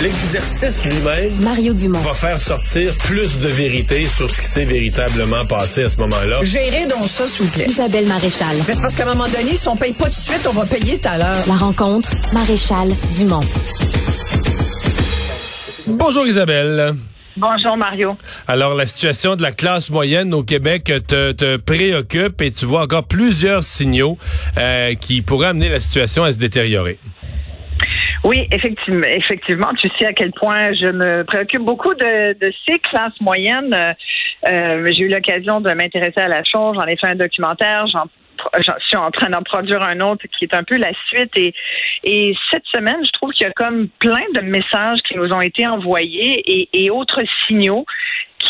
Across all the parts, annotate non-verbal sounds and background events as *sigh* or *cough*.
l'exercice lui-même Mario Dumont. va faire sortir plus de vérité sur ce qui s'est véritablement passé à ce moment-là. Gérez donc ça, s'il vous plaît. Isabelle Maréchal. Mais c'est parce qu'à un moment donné, si on paye pas tout de suite, on va payer tout à l'heure. La rencontre, Maréchal Dumont. Bonjour Isabelle. Bonjour Mario. Alors la situation de la classe moyenne au Québec te, te préoccupe et tu vois encore plusieurs signaux euh, qui pourraient amener la situation à se détériorer. Oui, effectivement, effectivement, tu sais à quel point je me préoccupe beaucoup de, de ces classes moyennes. Euh, J'ai eu l'occasion de m'intéresser à la chose, j'en ai fait un documentaire, j'en je suis en train d'en produire un autre qui est un peu la suite. Et, et cette semaine, je trouve qu'il y a comme plein de messages qui nous ont été envoyés et, et autres signaux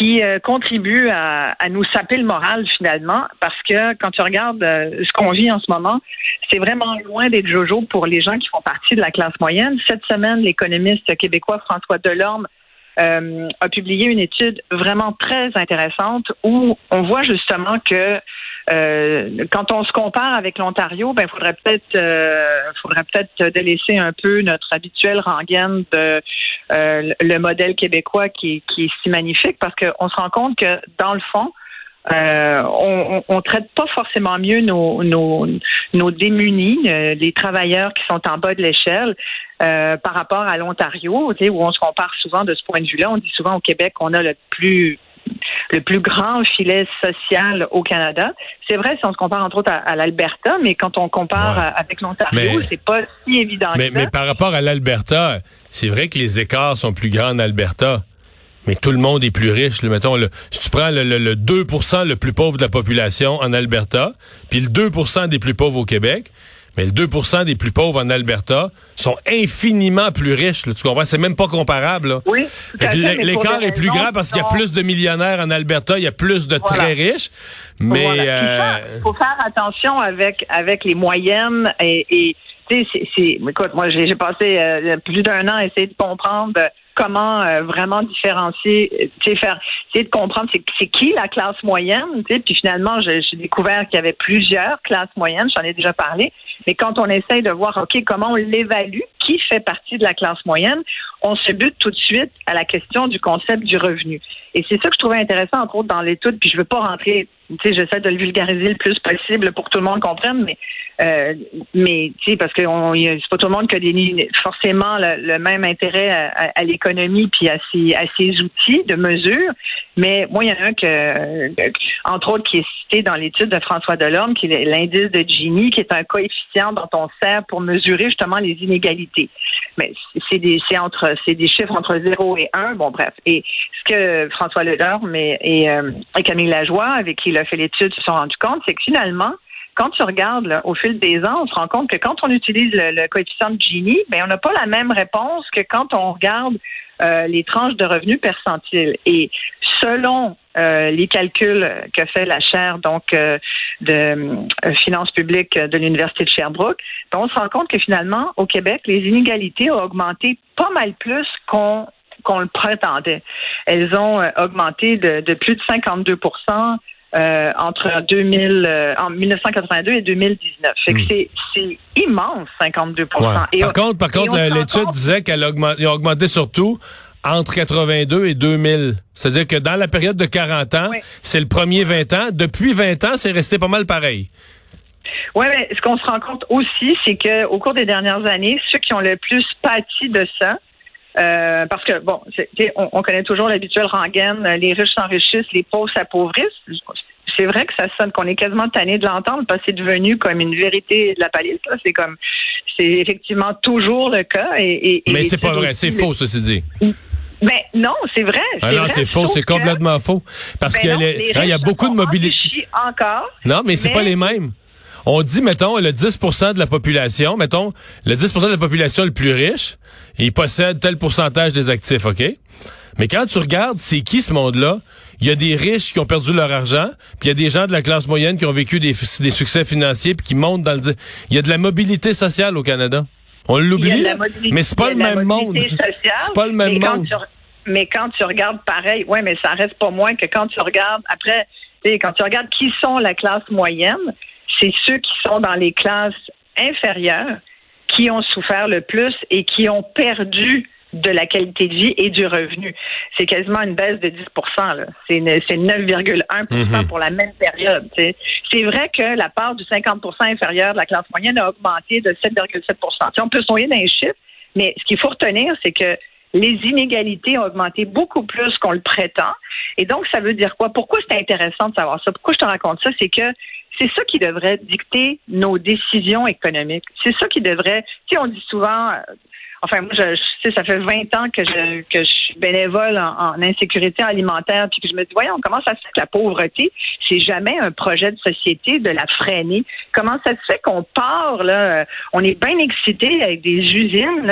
qui euh, contribuent à, à, nous saper le moral finalement, parce que quand tu regardes euh, ce qu'on vit en ce moment, c'est vraiment loin d'être jojo pour les gens qui font partie de la classe moyenne. Cette semaine, l'économiste québécois François Delorme euh, a publié une étude vraiment très intéressante où on voit justement que euh, quand on se compare avec l'Ontario, ben faudrait peut-être euh, faudrait peut-être délaisser un peu notre habituel rengaine de euh, le modèle québécois qui, qui est si magnifique parce qu'on se rend compte que dans le fond, euh, on, on, traite pas forcément mieux nos, nos, nos démunis, euh, les travailleurs qui sont en bas de l'échelle, euh, par rapport à l'Ontario, où on se compare souvent de ce point de vue-là. On dit souvent au Québec qu'on a le plus le plus grand filet social au Canada. C'est vrai si on se compare entre autres à, l'Alberta, mais quand on compare avec l'Ontario, c'est pas si évident. Mais, mais par rapport à l'Alberta, c'est vrai que les écarts sont plus grands en Alberta. Mais tout le monde est plus riche. Mettons, le, si tu prends le, le 2 le plus pauvre de la population en Alberta, puis le 2% des plus pauvres au Québec, mais le 2% des plus pauvres en Alberta sont infiniment plus riches. tu comprends? C'est même pas comparable. Oui. L'écart est plus grand parce qu'il y a plus de millionnaires en Alberta, il y a plus de très riches. Mais il euh... faut faire attention avec avec les moyennes et, et écoute, moi j'ai passé euh, plus d'un an à essayer de comprendre comment euh, vraiment différencier, euh, essayer de comprendre c'est qui la classe moyenne, puis finalement j'ai découvert qu'il y avait plusieurs classes moyennes, j'en ai déjà parlé, mais quand on essaye de voir, ok, comment on l'évalue, qui fait partie de la classe moyenne, on se bute tout de suite à la question du concept du revenu. Et c'est ça que je trouvais intéressant, entre autres, dans l'étude, puis je veux pas rentrer, tu sais, j'essaie de le vulgariser le plus possible pour que tout le monde comprenne, mais euh, mais tu sais, parce que c'est pas tout le monde qui a forcément le, même intérêt à, l'économie puis à ses, à ses outils de mesure. Mais moi, il y en a un que, entre autres, qui est cité dans l'étude de François Delorme, qui est l'indice de Gini, qui est un coefficient dont on sert pour mesurer justement les inégalités. Mais c'est des, c'est entre, c'est des chiffres entre 0 et 1. Bon, bref. Et ce que François Delorme et, et, euh, et Camille Lajoie, avec qui il a fait l'étude, se sont rendus compte, c'est que finalement, quand tu regardes au fil des ans, on se rend compte que quand on utilise le, coefficient de Gini, ben on n'a pas la même réponse que quand on regarde euh, les tranches de revenus percentiles. Et selon euh, les calculs que fait la chaire donc euh, de finances publiques de l'université de Sherbrooke, ben, on se rend compte que finalement au Québec, les inégalités ont augmenté pas mal plus qu'on qu'on le prétendait. Elles ont augmenté de, de plus de 52 euh, entre 2000, euh, en 1982 et 2019. Fait que hmm. c'est immense, 52% Par contre, par contre, l'étude disait qu'elle a augmenté, surtout entre 82 et 2000. C'est-à-dire que dans la période de 40 ans, c'est le premier 20 ans. Depuis 20 ans, c'est resté pas mal pareil. Oui, mais ce qu'on se rend compte aussi, c'est que au cours des dernières années, ceux qui ont le plus pâti de ça, euh, parce que, bon, on, on, connaît toujours l'habituel rengaine, les riches s'enrichissent, les pauvres s'appauvrissent. C'est vrai que ça sonne qu'on est quasiment tanné de l'entendre parce que c'est devenu comme une vérité de la palisse. C'est comme, c'est effectivement toujours le cas. Et, Mais c'est pas vrai, c'est faux, ceci dit. Ben non, c'est vrai. Ah non, c'est faux, c'est complètement faux. Parce ben qu'il hein, y a beaucoup de mobilité. Encore. Non, mais c'est pas les mêmes. On dit, mettons, le 10% de la population, mettons, le 10% de la population le plus riche, il possède tel pourcentage des actifs, OK? Mais quand tu regardes, c'est qui ce monde-là? Il y a des riches qui ont perdu leur argent, puis il y a des gens de la classe moyenne qui ont vécu des, des succès financiers puis qui montent dans le... Il y a de la mobilité sociale au Canada. On l'oublie, mais c'est pas, le même monde. C'est pas le même monde. mais quand tu regardes pareil, ouais, mais ça reste pas moins que quand tu regardes après, quand tu regardes qui sont la classe moyenne, c'est ceux qui sont dans les classes inférieures qui ont souffert le plus et qui ont perdu de la qualité de vie et du revenu. C'est quasiment une baisse de 10% C'est 9,1% pour la même période. C'est vrai que la part du 50% inférieur de la classe moyenne a augmenté de 7,7% On peut soigner dans les chiffres, mais ce qu'il faut retenir, c'est que les inégalités ont augmenté beaucoup plus qu'on le prétend. Et donc, ça veut dire quoi? Pourquoi c'est intéressant de savoir ça? Pourquoi je te raconte ça? C'est que c'est ça qui devrait dicter nos décisions économiques. C'est ça qui devrait, tu sais, on dit souvent, Enfin, moi, je, sais, ça fait 20 ans que je, suis bénévole en, insécurité alimentaire, puis que je me dis, voyons, comment ça se fait que la pauvreté, c'est jamais un projet de société de la freiner? Comment ça se fait qu'on part, là, euh, on est bien excité avec des usines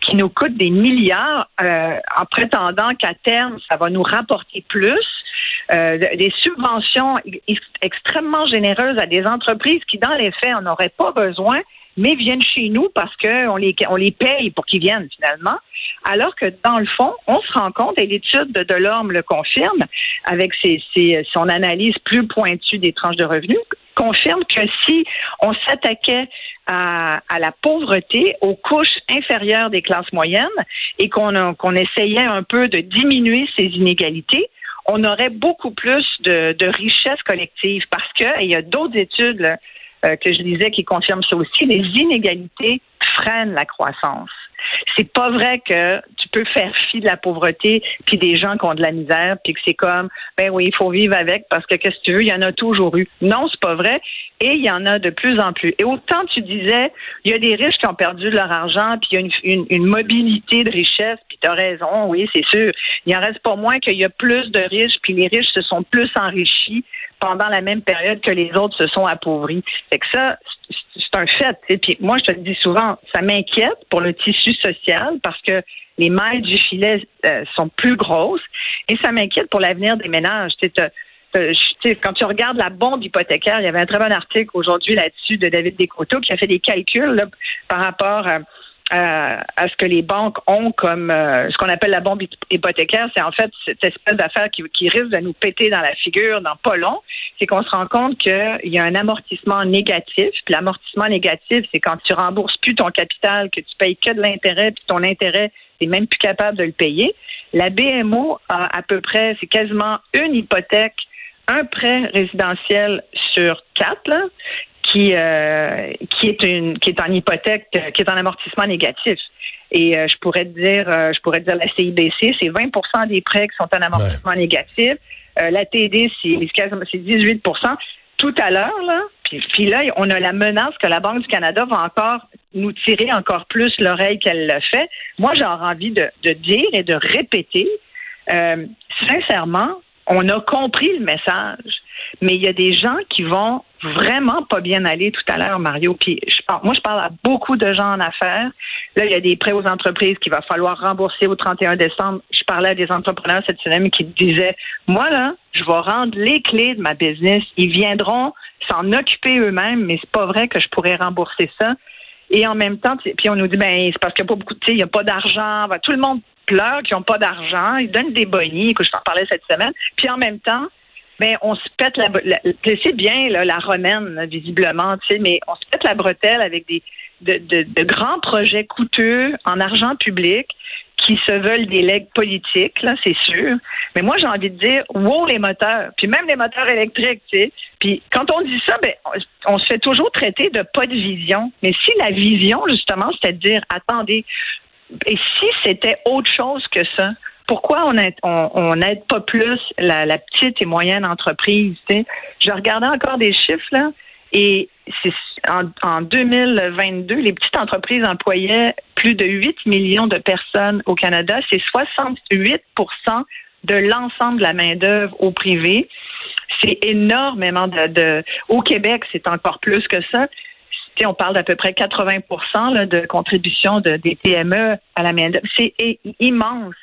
qui nous coûtent des milliards euh, en prétendant qu'à terme, ça va nous rapporter plus? Euh, des subventions extrêmement généreuses à des entreprises qui, dans les faits, en n'auraient pas besoin, mais viennent chez nous parce qu'on les, on les paye pour qu'ils viennent finalement. Alors que dans le fond, on se rend compte, et l'étude de Delorme le confirme, avec ses, son analyse plus pointue des tranches de revenus, confirme que si on s'attaquait à, à, la pauvreté, aux couches inférieures des classes moyennes, et qu'on essayait un peu de diminuer ces inégalités, on aurait beaucoup plus de, de richesse collective parce que, il y a d'autres études là, euh, que je disais qui confirme ça aussi, les inégalités freinent la croissance. C'est pas vrai que tu peux faire fi de la pauvreté puis des gens qui ont de la misère puis que c'est comme ben oui, il faut vivre avec parce que qu'est-ce que tu veux, il y en a toujours eu. Non, c'est pas vrai et il y en a de plus en plus. Et autant tu disais, il y a des riches qui ont perdu leur argent puis il y a une, mobilité de richesse puis tu as raison, oui, c'est sûr. Il en reste pas moins qu'il y a plus de riches puis les riches se sont plus enrichis pendant la même période que les autres se sont appauvris. Fait que ça, c'est un fait. Et Puis moi, je te le dis souvent, ça m'inquiète pour le tissu social parce que les mailles du filet euh, sont plus grosses et ça m'inquiète pour l'avenir des ménages. quand tu regardes la bombe hypothécaire, il y avait un très bon article aujourd'hui là-dessus de David Descoteaux qui a fait des calculs par rapport à à, ce que les banques ont comme euh, ce qu'on appelle la bombe hypothécaire, c'est en fait cette espèce d'affaire qui, qui, risque de nous péter dans la figure dans pas long, c'est qu'on se rend compte qu'il y a un amortissement négatif. Puis l'amortissement négatif, c'est quand tu rembourses plus ton capital, que tu payes que de l'intérêt, puis ton intérêt, tu même plus capable de le payer. La BMO a à peu près, c'est quasiment une hypothèque un prêt résidentiel sur quatre, là, qui euh, qui est une qui est en hypothèque, qui est en amortissement négatif. Et euh, je pourrais te dire, euh, je pourrais dire la CIBC, c'est 20% des prêts qui sont en amortissement négatif. la TD, c'est 18% Tout à l'heure, là, puis, puis, là, on a la menace que la Banque du Canada va encore nous tirer encore plus l'oreille qu'elle le fait. Moi, j'ai envie de, de, dire et de répéter, sincèrement, on a compris le message, mais il y a des gens qui vont vraiment pas bien aller tout à l'heure, Mario. Puis je moi, je parle à beaucoup de gens en affaires. Là, il y a des prêts aux entreprises qu'il va falloir rembourser au 31 décembre. Je parlais à des entrepreneurs cette semaine qui disaient, moi, là, je vais rendre les clés de ma business. Ils viendront s'en occuper eux-mêmes, mais c'est pas vrai que je pourrais rembourser ça. Et en même temps, puis on nous dit, ben, c'est parce qu'il n'y a pas beaucoup de, il n'y a pas d'argent. Tout le monde pleure qu'ils n'ont pas d'argent. Ils donnent des bonnies. Écoute, je t'en parlais cette semaine. Puis en même temps, ben on se pète la, c'est bien la romaine visiblement, tu sais, mais on se pète la bretelle avec des de, de, grands projets coûteux en argent public qui se veulent des legs politiques, là, c'est sûr. Mais moi, j'ai envie de dire, wow, les moteurs, puis même les moteurs électriques, tu sais. Puis quand on dit ça, ben, on, se fait toujours traiter de pas de vision. Mais si la vision, justement, c'est à dire, attendez, et si c'était autre chose que ça, pourquoi on n'aide on, pas plus la, petite et moyenne entreprise? Je regardais encore des chiffres là, et en, en 2022, les petites entreprises employaient plus de 8 millions de personnes au Canada. C'est 68% de l'ensemble de la main-d'œuvre au privé. C'est énormément de, Au Québec, c'est encore plus que ça. On parle d'à peu près 80% de contribution de, des PME à la main-d'œuvre. C'est immense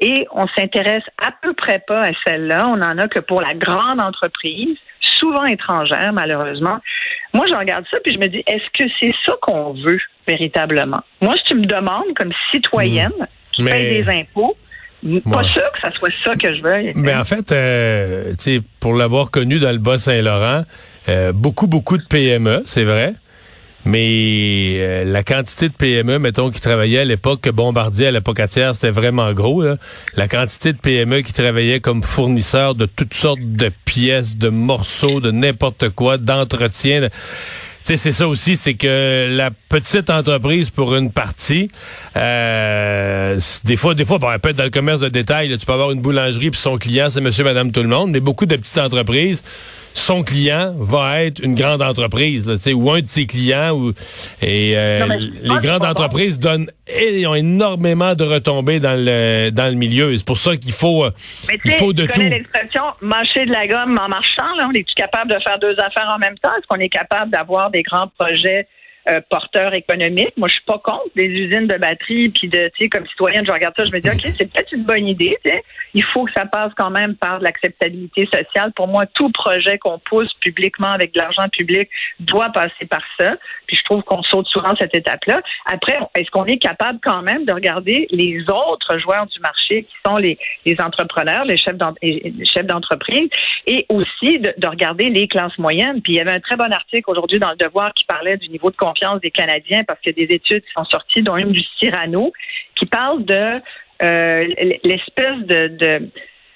et on s'intéresse à peu près pas à celle-là. On en a que pour la grande entreprise, souvent étrangère, malheureusement. Moi, je regarde ça puis je me dis, est-ce que c'est ça qu'on veut véritablement? Moi, si tu me demandes, comme citoyenne mmh. qui paye des impôts, pas sûr que ça soit ça que je veux. Mais en fait, euh, pour l'avoir connu dans le Bas-Saint-Laurent, euh, beaucoup, beaucoup de PME, c'est vrai, Mais euh, la quantité de PME, mettons, qui travaillaient à l'époque, que Bombardier, à l'époque atière, c'était vraiment gros. La quantité de PME qui travaillaient comme fournisseurs de toutes sortes de pièces, de morceaux, de n'importe quoi, d'entretien. Sais, c'est ça aussi, c'est que la petite entreprise, pour une partie, euh, des fois, des fois, bon, peut être dans le commerce de détail. là, tu peux avoir une boulangerie puis son client, c'est Monsieur, Madame, tout le monde. Mais beaucoup de petites entreprises son client va être une grande entreprise, là, tu sais, ou un de ses clients. Ou, et euh, Non, les grandes entreprises donnent et ont énormément de retombées dans le dans le milieu. C'est pour ça qu'il faut euh, Mais il faut de tu tout. l'expression mâcher de la gomme en marchant. Là, on est-tu capable de faire deux affaires en même temps? Est-ce qu'on est capable d'avoir des grands projets euh, porteurs économiques? Moi, je suis pas contre des usines de batterie, puis de, tu sais, comme citoyenne, je regarde ça, je me dis, OK, c'est peut-être une bonne idée, tu sais. Il faut que ça passe quand même par de l'acceptabilité sociale. Pour moi, tout projet qu'on pousse publiquement avec de l'argent public doit passer par ça. Puis je trouve qu'on saute souvent cette étape-là. Après, est-ce qu'on est capable quand même de regarder les autres joueurs du marché qui sont les, les entrepreneurs, les chefs d'entreprise, et aussi de, de regarder les classes moyennes? Puis il y avait un très bon article aujourd'hui dans le Devoir qui parlait du niveau de confiance des Canadiens parce a des études sont sorties, dont une du Cyrano, qui parle de euh, l'espèce de, de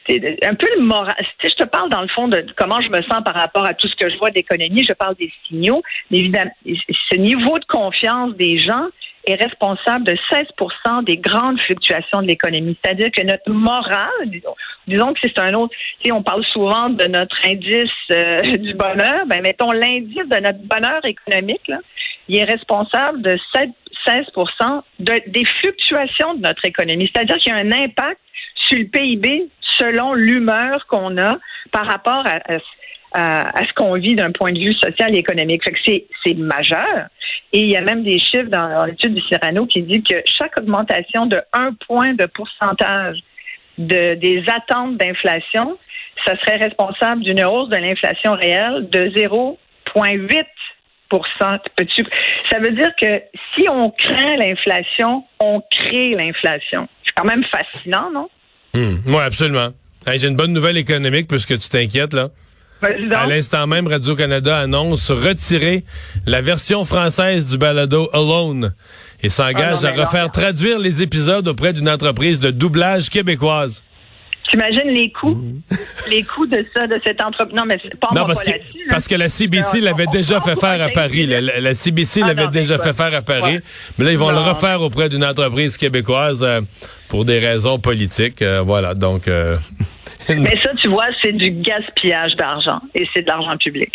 un peu le moral. Tu sais, Je te parle dans le fond de comment je me sens par rapport à tout ce que je vois d'économie. Je parle des signaux. Mais évidemment, ce niveau de confiance des gens est responsable de 16% des grandes fluctuations de l'économie. C'est-à-dire que notre morale, disons, disons que c'est un autre, sais, on parle souvent de notre indice euh, *laughs* du bonheur, ben mettons l'indice de notre bonheur économique, il est responsable de 7 16 de, des fluctuations de notre économie. C'est-à-dire qu'il y a un impact sur le PIB selon l'humeur qu'on a par rapport à, à- à- à ce qu'on vit d'un point de vue social et économique. Fait c'est, majeur. Et il y a même des chiffres dans, l'étude du Cyrano qui dit que chaque augmentation de 1 point de pourcentage de, des attentes d'inflation, ça serait responsable d'une hausse de l'inflation réelle de 0,8 Peux-tu- Ça veut dire que si on craint l'inflation, on crée l'inflation. C'est quand même fascinant, non? Hmm. Oui, absolument. J'ai une bonne nouvelle économique puisque tu t'inquiètes là. À l'instant même, Radio-Canada annonce retirer la version française du balado Alone et s'engage Ah à refaire non. traduire les épisodes auprès d'une entreprise de doublage québécoise. T'imagines les coûts, *laughs* les coûts de ça, de cette entreprise. Non, mais pas. Non, parce pas que, là. parce que la CBC l'avait déjà fait faire à Paris. La, CBC Ah, l'avait déjà fait faire à Paris. ouais. Mais là, ils vont le refaire auprès d'une entreprise québécoise euh, pour des raisons politiques. euh, voilà, donc... euh, Mais ça, tu vois, c'est du gaspillage d'argent et c'est de l'argent public.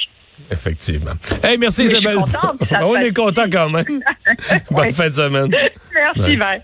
Effectivement. Hey, merci Mais Isabelle. *laughs* On est content quand même. *laughs* Bonne Ouais. fin de semaine. Merci, Ouais. Vert.